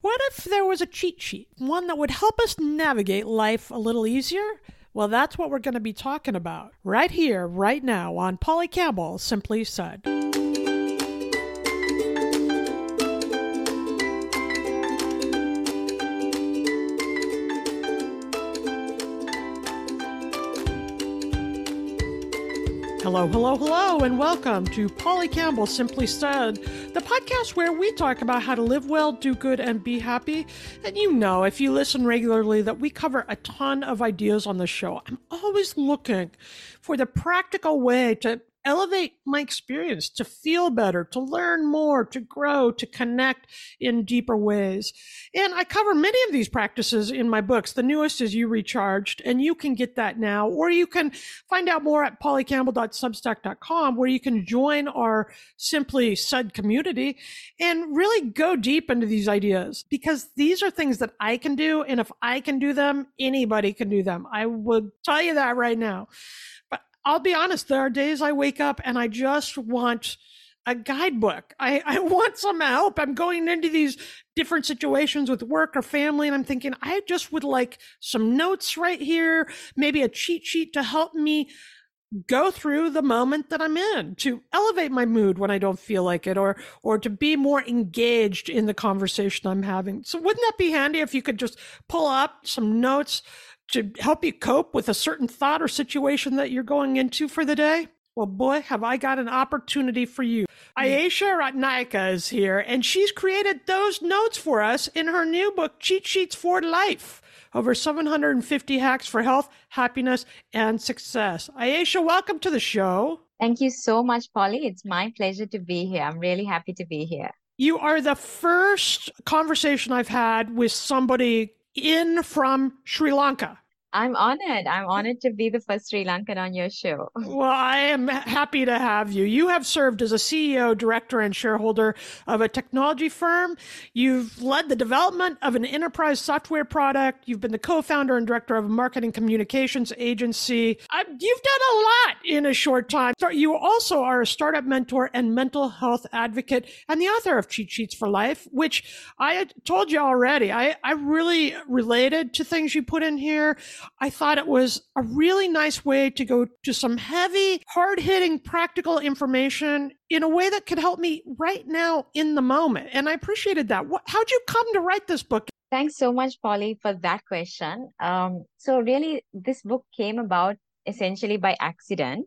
What if there was a cheat sheet, one that would help us navigate life a little easier? Well, that's what we're going to be talking about right here, right now on Polly Campbell Simply Said. Hello, hello, hello, and welcome to Polly Campbell Simply Said, the podcast where we talk about how to live well, do good, and be happy. And you know, if you listen regularly, that we cover a ton of ideas on the show. I'm always looking for the practical way to elevate my experience, to feel better, to learn more, to grow, to connect in deeper ways. And I cover many of these practices in my books. The newest is You Recharged, and you can get that now, or you can find out more at pollycampbell.substack.com, where you can join our Simply Said community and really go deep into these ideas because these are things that I can do. And if I can do them, anybody can do them. I would tell you that right now. I'll be honest, there are days I wake up and I just want a guidebook. I, I want some help. I'm going into these different situations with work or family, and I'm thinking, I just would like some notes right here, maybe a cheat sheet to help me go through the moment that I'm in to elevate my mood when I don't feel like it or or to be more engaged in the conversation I'm having. So wouldn't that be handy if you could just pull up some notes to help you cope with a certain thought or situation that you're going into for the day? Well, boy, have I got an opportunity for you. Ayesha Ratnayake is here, and she's created those notes for us in her new book, Cheat Sheets for Life. Over 750 hacks for health, happiness, and success. Ayesha, welcome to the show. Thank you so much, Polly. It's my pleasure to be here. I'm really happy to be here. You are the first conversation I've had with somebody in from Sri Lanka. I'm honored. I'm honored to be the first Sri Lankan on your show. Well, I am happy to have you. You have served as a CEO, director, and shareholder of a technology firm. You've led the development of an enterprise software product. You've been the co founder and director of a marketing communications agency. I, you've done a lot in a short time. You also are a startup mentor and mental health advocate and the author of Cheat Sheets for Life, which I told you already. I, I really related to things you put in here. I thought it was a really nice way to go to some heavy, hard hitting practical information in a way that could help me right now in the moment. And I appreciated that. What, how'd you come to write this book? Thanks so much, Polly, for that question. Um, so, really, this book came about essentially by accident.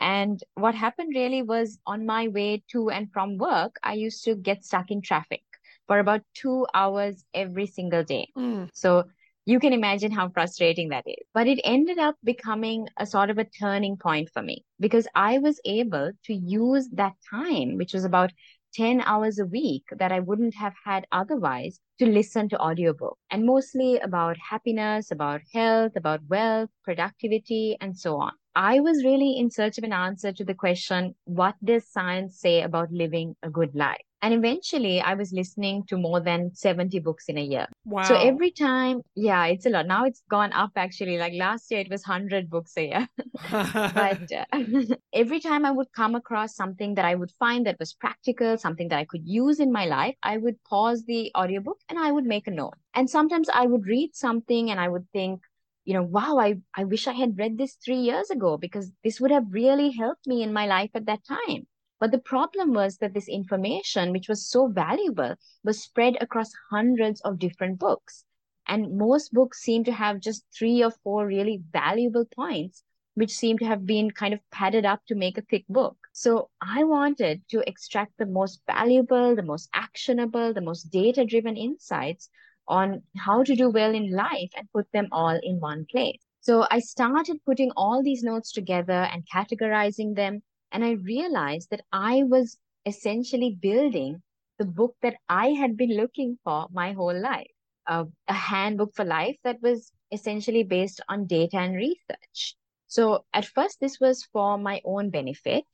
And what happened really was on my way to and from work, I used to get stuck in traffic for about two hours every single day. Mm. So you can imagine how frustrating that is. But it ended up becoming a sort of a turning point for me because I was able to use that time, which was about 10 hours a week that I wouldn't have had otherwise to listen to audiobook and mostly about happiness, about health, about wealth, productivity, and so on. I was really in search of an answer to the question, what does science say about living a good life? And eventually I was listening to more than 70 books in a year. Wow. So every time, yeah, it's a lot. Now it's gone up actually. Like last year it was 100 books a year. but uh, every time I would come across something that I would find that was practical, something that I could use in my life, I would pause the audiobook and I would make a note. And sometimes I would read something and I would think, you know, wow, I, I wish I had read this three years ago because this would have really helped me in my life at that time. But the problem was that this information, which was so valuable, was spread across hundreds of different books. And most books seem to have just three or four really valuable points, which seem to have been kind of padded up to make a thick book. So I wanted to extract the most valuable, the most actionable, the most data driven insights on how to do well in life and put them all in one place. So I started putting all these notes together and categorizing them. And I realized that I was essentially building the book that I had been looking for my whole life uh, a handbook for life that was essentially based on data and research. So at first, this was for my own benefit.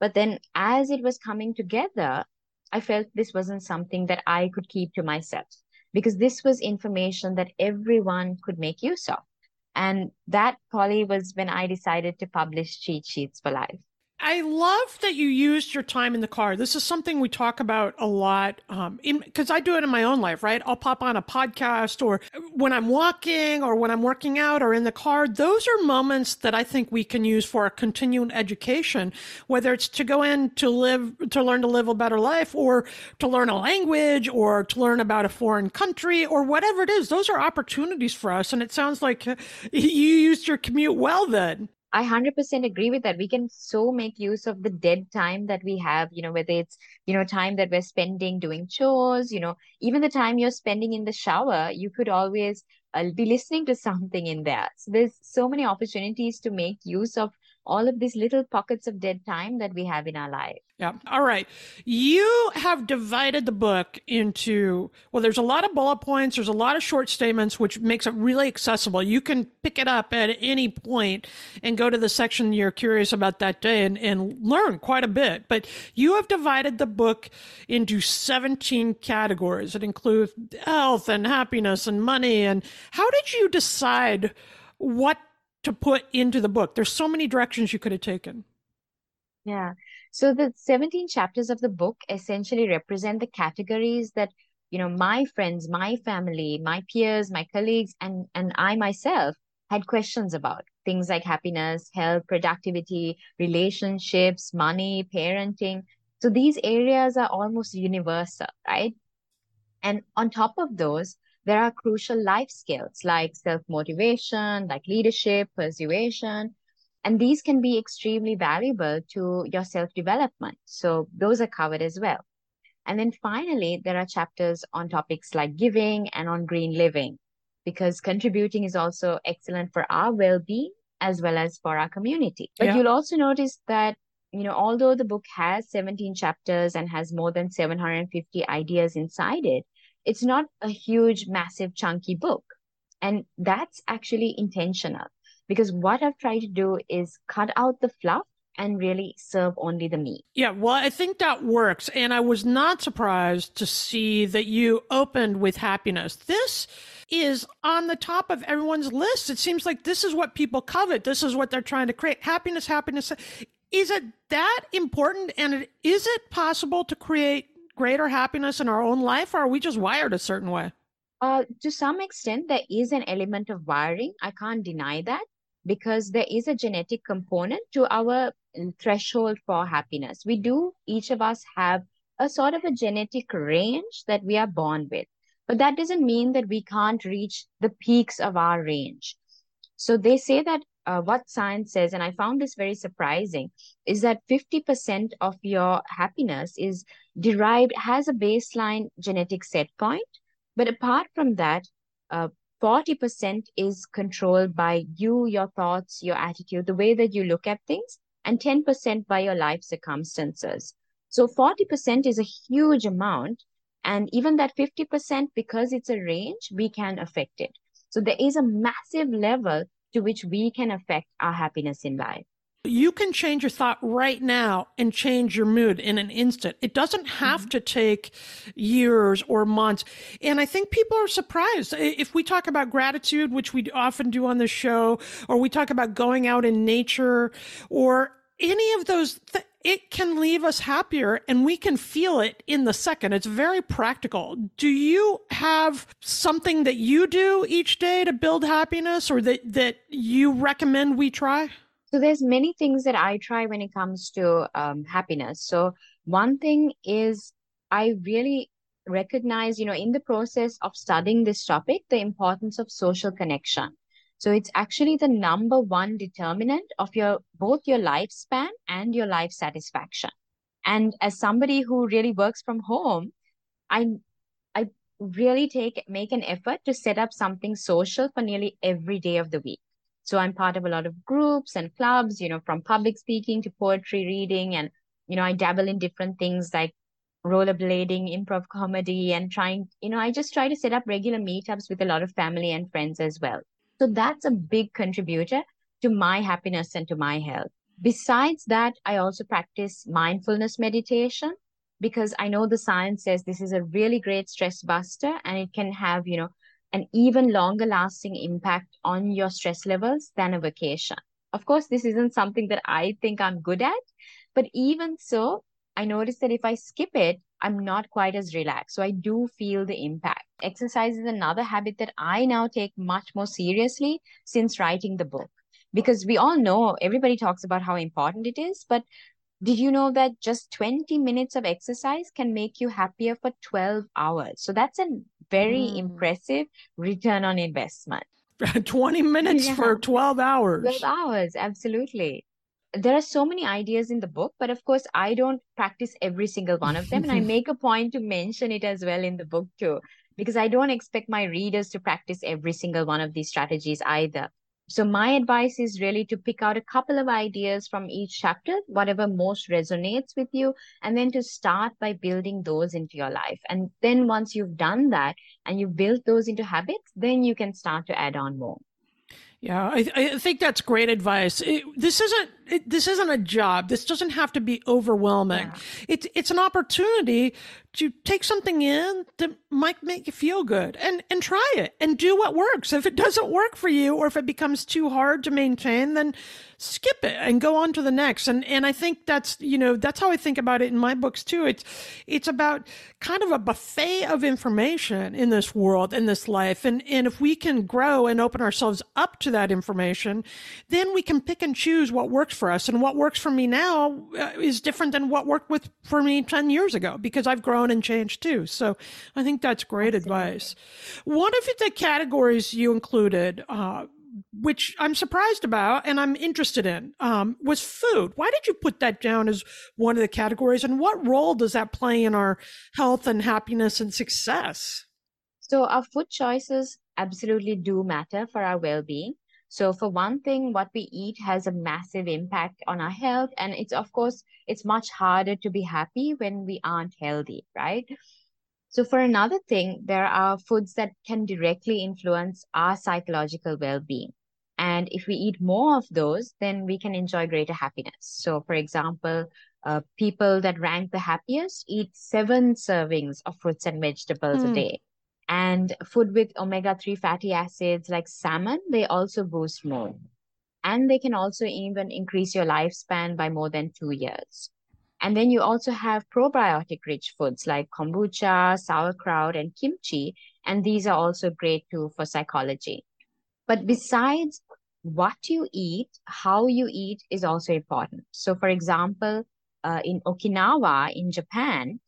But then as it was coming together, I felt this wasn't something that I could keep to myself because this was information that everyone could make use of. And that, Polly, was when I decided to publish Cheat Sheets for Life. I love that you used your time in the car. This is something we talk about a lot because um, I do it in my own life, right? I'll pop on a podcast or when I'm walking or when I'm working out or in the car. Those are moments that I think we can use for a continuing education, whether it's to go in to live, to learn to live a better life or to learn a language or to learn about a foreign country or whatever it is. Those are opportunities for us. And it sounds like you used your commute well then. I 100% agree with that. We can so make use of the dead time that we have, you know, whether it's, you know, time that we're spending doing chores, you know, even the time you're spending in the shower, you could always uh, be listening to something in there. So there's so many opportunities to make use of all of these little pockets of dead time that we have in our life. Yeah. All right. You have divided the book into, well, there's a lot of bullet points, there's a lot of short statements, which makes it really accessible. You can pick it up at any point and go to the section you're curious about that day and, and learn quite a bit. But you have divided the book into 17 categories. It includes health and happiness and money. And how did you decide what to put into the book? There's so many directions you could have taken. Yeah. So the 17 chapters of the book essentially represent the categories that, you know, my friends, my family, my peers, my colleagues, and, and I myself had questions about things like happiness, health, productivity, relationships, money, parenting. So these areas are almost universal, right? And on top of those, there are crucial life skills like self motivation, like leadership, persuasion, and these can be extremely valuable to your self development. So those are covered as well. And then finally, there are chapters on topics like giving and on green living, because contributing is also excellent for our well being as well as for our community. But yeah. you'll also notice that, you know, although the book has 17 chapters and has more than 750 ideas inside it, it's not a huge, massive, chunky book. And that's actually intentional because what I've tried to do is cut out the fluff and really serve only the meat. Yeah, well, I think that works. And I was not surprised to see that you opened with happiness. This is on the top of everyone's list. It seems like this is what people covet. This is what they're trying to create. Happiness, happiness. Is it that important? And is it possible to create greater happiness in our own life, or are we just wired a certain way? Uh, to some extent, there is an element of wiring. I can't deny that because there is a genetic component to our threshold for happiness. We do, each of us have a sort of a genetic range that we are born with. But that doesn't mean that we can't reach the peaks of our range. So they say that uh, what science says, and I found this very surprising, is that 50% of your happiness is derived, has a baseline genetic set point. But apart from that, uh, 40% is controlled by you, your thoughts, your attitude, the way that you look at things, and 10% by your life circumstances. So 40% is a huge amount. And even that 50%, because it's a range, we can affect it. So there is a massive level to which we can affect our happiness in life. You can change your thought right now and change your mood in an instant. It doesn't have mm-hmm. to take years or months. And I think people are surprised. If we talk about gratitude, which we often do on the show, or we talk about going out in nature, or any of those, th- it can leave us happier and we can feel it in the second. It's very practical. Do you have something that you do each day to build happiness or that, that you recommend we try? So there's many things that I try when it comes to um, happiness. So one thing is I really recognize you know, in the process of studying this topic, the importance of social connection. So it's actually the number one determinant of your both your lifespan and your life satisfaction. And as somebody who really works from home, I I really take make an effort to set up something social for nearly every day of the week. So I'm part of a lot of groups and clubs, you know, from public speaking to poetry reading. And, you know, I dabble in different things like rollerblading, improv comedy, and trying, you know, I just try to set up regular meetups with a lot of family and friends as well. So that's a big contributor to my happiness and to my health. Besides that, I also practice mindfulness meditation because I know the science says this is a really great stress buster and it can have, you know, an even longer lasting impact on your stress levels than a vacation. Of course, this isn't something that I think I'm good at, but even so, I notice that if I skip it, I'm not quite as relaxed. So I do feel the impact. Exercise is another habit that I now take much more seriously since writing the book. Because we all know everybody talks about how important it is, but did you know that just 20 minutes of exercise can make you happier for 12 hours? So that's a very mm. impressive return on investment. 20 minutes yeah. for 12 hours. 12 hours, absolutely there are so many ideas in the book, but of course, I don't practice every single one of them. and I make a point to mention it as well in the book, too, because I don't expect my readers to practice every single one of these strategies either. So, my advice is really to pick out a couple of ideas from each chapter, whatever most resonates with you, and then to start by building those into your life. And then, once you've done that and you've built those into habits, then you can start to add on more. Yeah, I, I think that's great advice. It, this isn't it, this isn't a job. This doesn't have to be overwhelming. Yeah. It's it's an opportunity to take something in that might make you feel good and and try it and do what works. If it doesn't work for you or if it becomes too hard to maintain, then skip it and go on to the next. And and I think that's you know that's how I think about it in my books too. It's it's about kind of a buffet of information in this world in this life, and and if we can grow and open ourselves up to that information, then we can pick and choose what works for us. And what works for me now uh, is different than what worked with for me ten years ago because I've grown and changed too. So I think that's great Absolutely. advice. One of the categories you included. Uh, which I'm surprised about and I'm interested in, um, was food. Why did you put that down as one of the categories, and what role does that play in our health and happiness and success? So, our food choices absolutely do matter for our well being. So, for one thing, what we eat has a massive impact on our health. And it's, of course, it's much harder to be happy when we aren't healthy, right? So, for another thing, there are foods that can directly influence our psychological well being. And if we eat more of those, then we can enjoy greater happiness. So, for example, uh, people that rank the happiest eat seven servings of fruits and vegetables mm. a hmm. day. And food with omega 3 fatty acids like salmon, they also boost mood. And they can also even increase your lifespan by more than two years. And then you also have probiotic rich foods like kombucha, sauerkraut, and kimchi. And these are also great too for psychology. But besides what you eat, how you eat is also important. So, for example, uh, in Okinawa in Japan,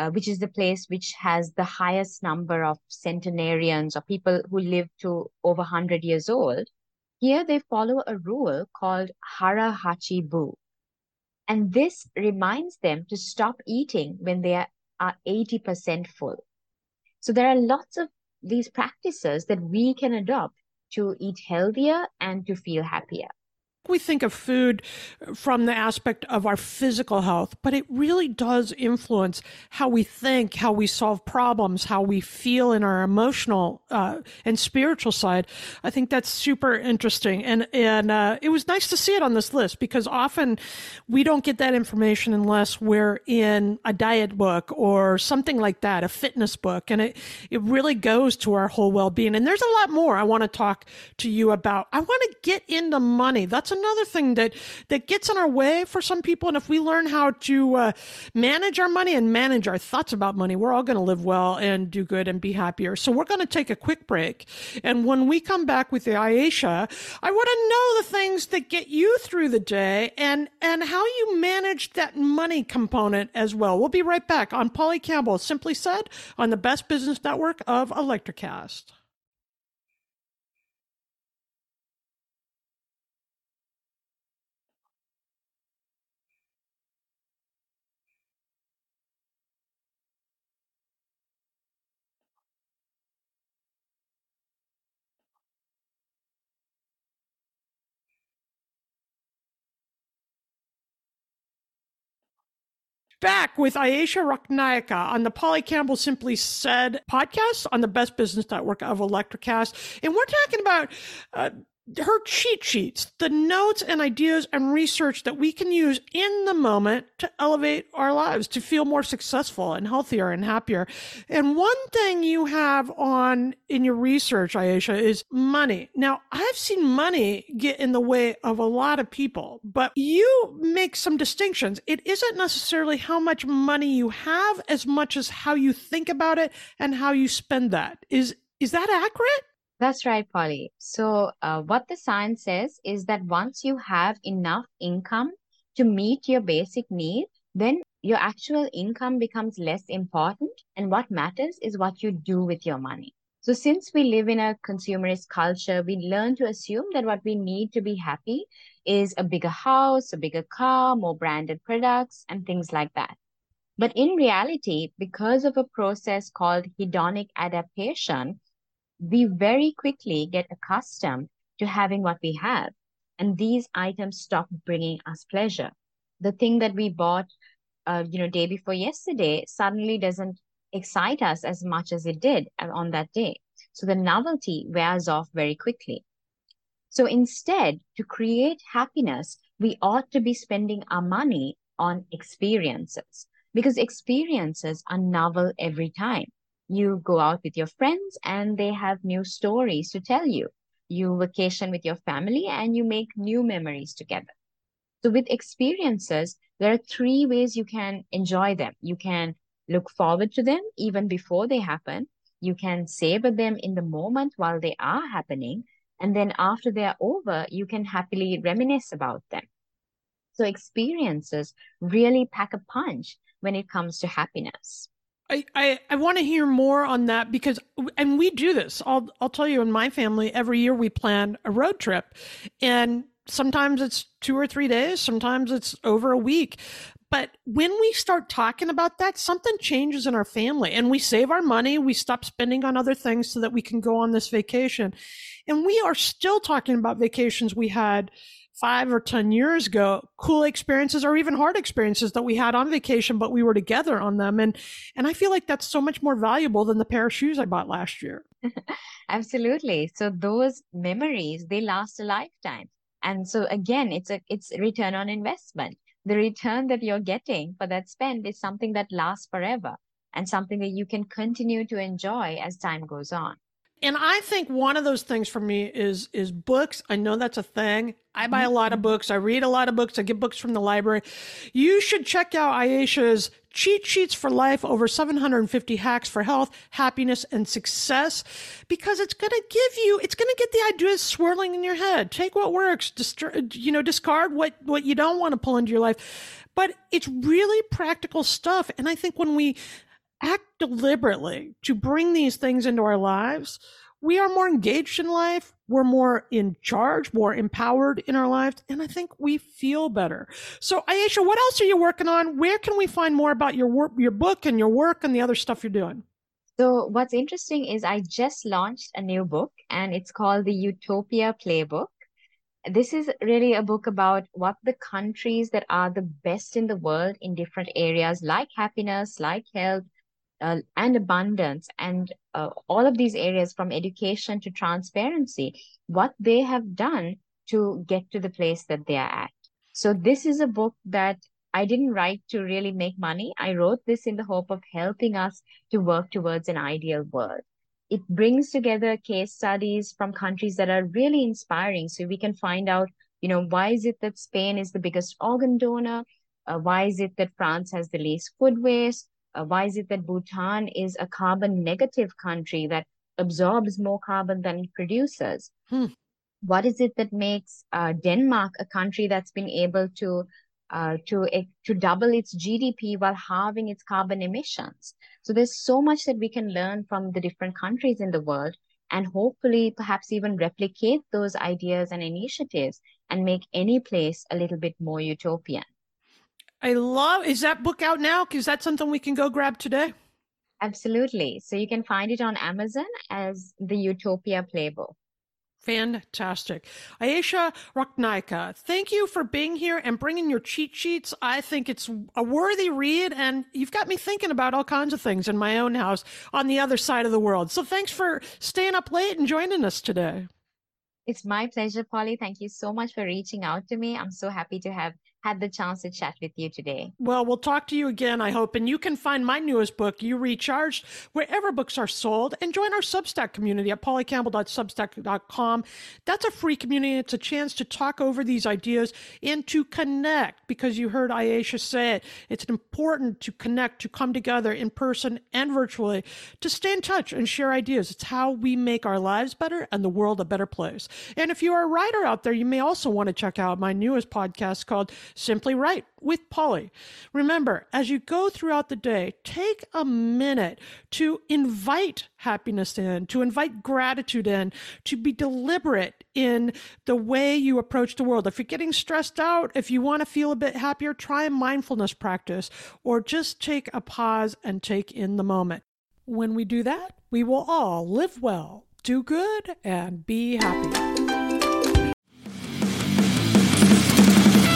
uh, which is the place which has the highest number of centenarians or people who live to over 100 years old, here they follow a rule called hara hachi bu, and this reminds them to stop eating when they are, are 80% full. So there are lots of these practices that we can adopt to eat healthier and to feel happier we think of food from the aspect of our physical health, but it really does influence how we think, how we solve problems, how we feel in our emotional uh, and spiritual side. I think that's super interesting, and and uh, it was nice to see it on this list because often we don't get that information unless we're in a diet book or something like that, a fitness book, and it it really goes to our whole well being. And there's a lot more I want to talk to you about. I want to get into money. That's That's another thing that that gets in our way for some people. And if we learn how to uh, manage our money and manage our thoughts about money, we're all going to live well and do good and be happier. So we're going to take a quick break, and when we come back with the Ayesha, I want to know the things that get you through the day and and how you manage that money component as well. We'll be right back on Polly Campbell, simply said, on the Best Business Network of Electricast. Back with Ayesha Ratnayake on the Polly Campbell Simply Said podcast on the Best Business Network of Electricast. And we're talking about uh, her cheat sheets, the notes and ideas and research that we can use in the moment to elevate our lives, to feel more successful and healthier and happier. And one thing you have on in your research, Ayesha, is money. Now, I've seen money get in the way of a lot of people, but you make some distinctions. It isn't necessarily how much money you have as much as how you think about it and how you spend that. Is is that accurate? That's right, Polly. So, uh, what the science says is that once you have enough income to meet your basic needs, then your actual income becomes less important. And what matters is what you do with your money. So, since we live in a consumerist culture, we learn to assume that what we need to be happy is a bigger house, a bigger car, more branded products, and things like that. But in reality, because of a process called hedonic adaptation, we very quickly get accustomed to having what we have. And these items stop bringing us pleasure. The thing that we bought, uh, you know, day before yesterday suddenly doesn't excite us as much as it did on that day. So the novelty wears off very quickly. So instead, to create happiness, we ought to be spending our money on experiences because experiences are novel every time. You go out with your friends and they have new stories to tell you. You vacation with your family and you make new memories together. So with experiences, there are three ways you can enjoy them. You can look forward to them even before they happen. You can savor them in the moment while they are happening. And then after they are over, you can happily reminisce about them. So experiences really pack a punch when it comes to happiness. I, I, I want to hear more on that because and we do this. I'll I'll tell you in my family every year we plan a road trip and sometimes it's 2 or 3 days, sometimes it's over a week. But when we start talking about that, something changes in our family and we save our money, we stop spending on other things so that we can go on this vacation. And we are still talking about vacations we had five or 10 years ago, cool experiences or even hard experiences that we had on vacation, but we were together on them. And, and I feel like that's so much more valuable than the pair of shoes I bought last year. Absolutely. So those memories, they last a lifetime. And so again, it's a, it's return on investment. The return that you're getting for that spend is something that lasts forever and something that you can continue to enjoy as time goes on and I think one of those things for me is is books. I know that's a thing. I buy a mm-hmm. lot of books. I read a lot of books. I get books from the library. You should check out Ayesha's Cheat Sheets for Life over 750 hacks for health, happiness, and success because it's going to give you, it's going to get the ideas swirling in your head. Take what works, dist- you know, discard what, what you don't want to pull into your life. But it's really practical stuff. And I think when we act deliberately to bring these things into our lives, we are more engaged in life. We're more in charge, more empowered in our lives. And I think we feel better. So, Ayesha, what else are you working on? Where can we find more about your work, your book and your work and the other stuff you're doing? So, what's interesting is I just launched a new book and it's called the Utopia Playbook. This is really a book about what the countries that are the best in the world in different areas like happiness, like health, uh, and abundance and uh, all of these areas from education to transparency, what they have done to get to the place that they are at. So this is a book that I didn't write to really make money. I wrote this in the hope of helping us to work towards an ideal world. It brings together case studies from countries that are really inspiring so we can find out You know, why is it that Spain is the biggest organ donor? Uh, why is it that France has the least food waste? Uh, why is it that Bhutan is a carbon negative country that absorbs more carbon than it produces? Hmm. What is it that makes uh, Denmark a country that's been able to uh, to to double its GDP while halving its carbon emissions? So there's so much that we can learn from the different countries in the world, and hopefully, perhaps even replicate those ideas and initiatives and make any place a little bit more utopian. I love. Is that book out now? Is that something we can go grab today? Absolutely. So you can find it on Amazon as the Utopia Playbook. Fantastic. Ayesha Ratnayake, thank you for being here and bringing your cheat sheets. I think it's a worthy read, and you've got me thinking about all kinds of things in my own house on the other side of the world. So thanks for staying up late and joining us today. It's my pleasure, Polly. Thank you so much for reaching out to me. I'm so happy to have had the chance to chat with you today. Well, we'll talk to you again, I hope. And you can find my newest book, You Recharged, wherever books are sold, and join our Substack community at pollycampbell.substack.com. That's a free community. It's a chance to talk over these ideas and to connect because you heard Ayesha say it. It's important to connect, to come together in person and virtually, to stay in touch and share ideas. It's how we make our lives better and the world a better place. And if you are a writer out there, you may also want to check out my newest podcast called Simply Write with Polly. Remember, as you go throughout the day, take a minute to invite happiness in, to invite gratitude in, to be deliberate in the way you approach the world. If you're getting stressed out, if you want to feel a bit happier, try a mindfulness practice or just take a pause and take in the moment. When we do that, we will all live well, do good, and be happy.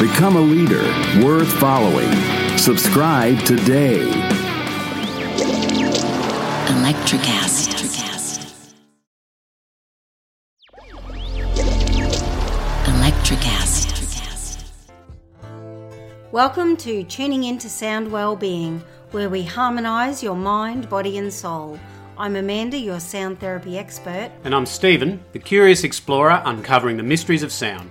Become a leader worth following. Subscribe today. Electricast. Electricast. Welcome to Tuning Into Sound Wellbeing, where we harmonise your mind, body, and soul. I'm Amanda, your sound therapy expert. And I'm Stephen, the curious explorer uncovering the mysteries of sound.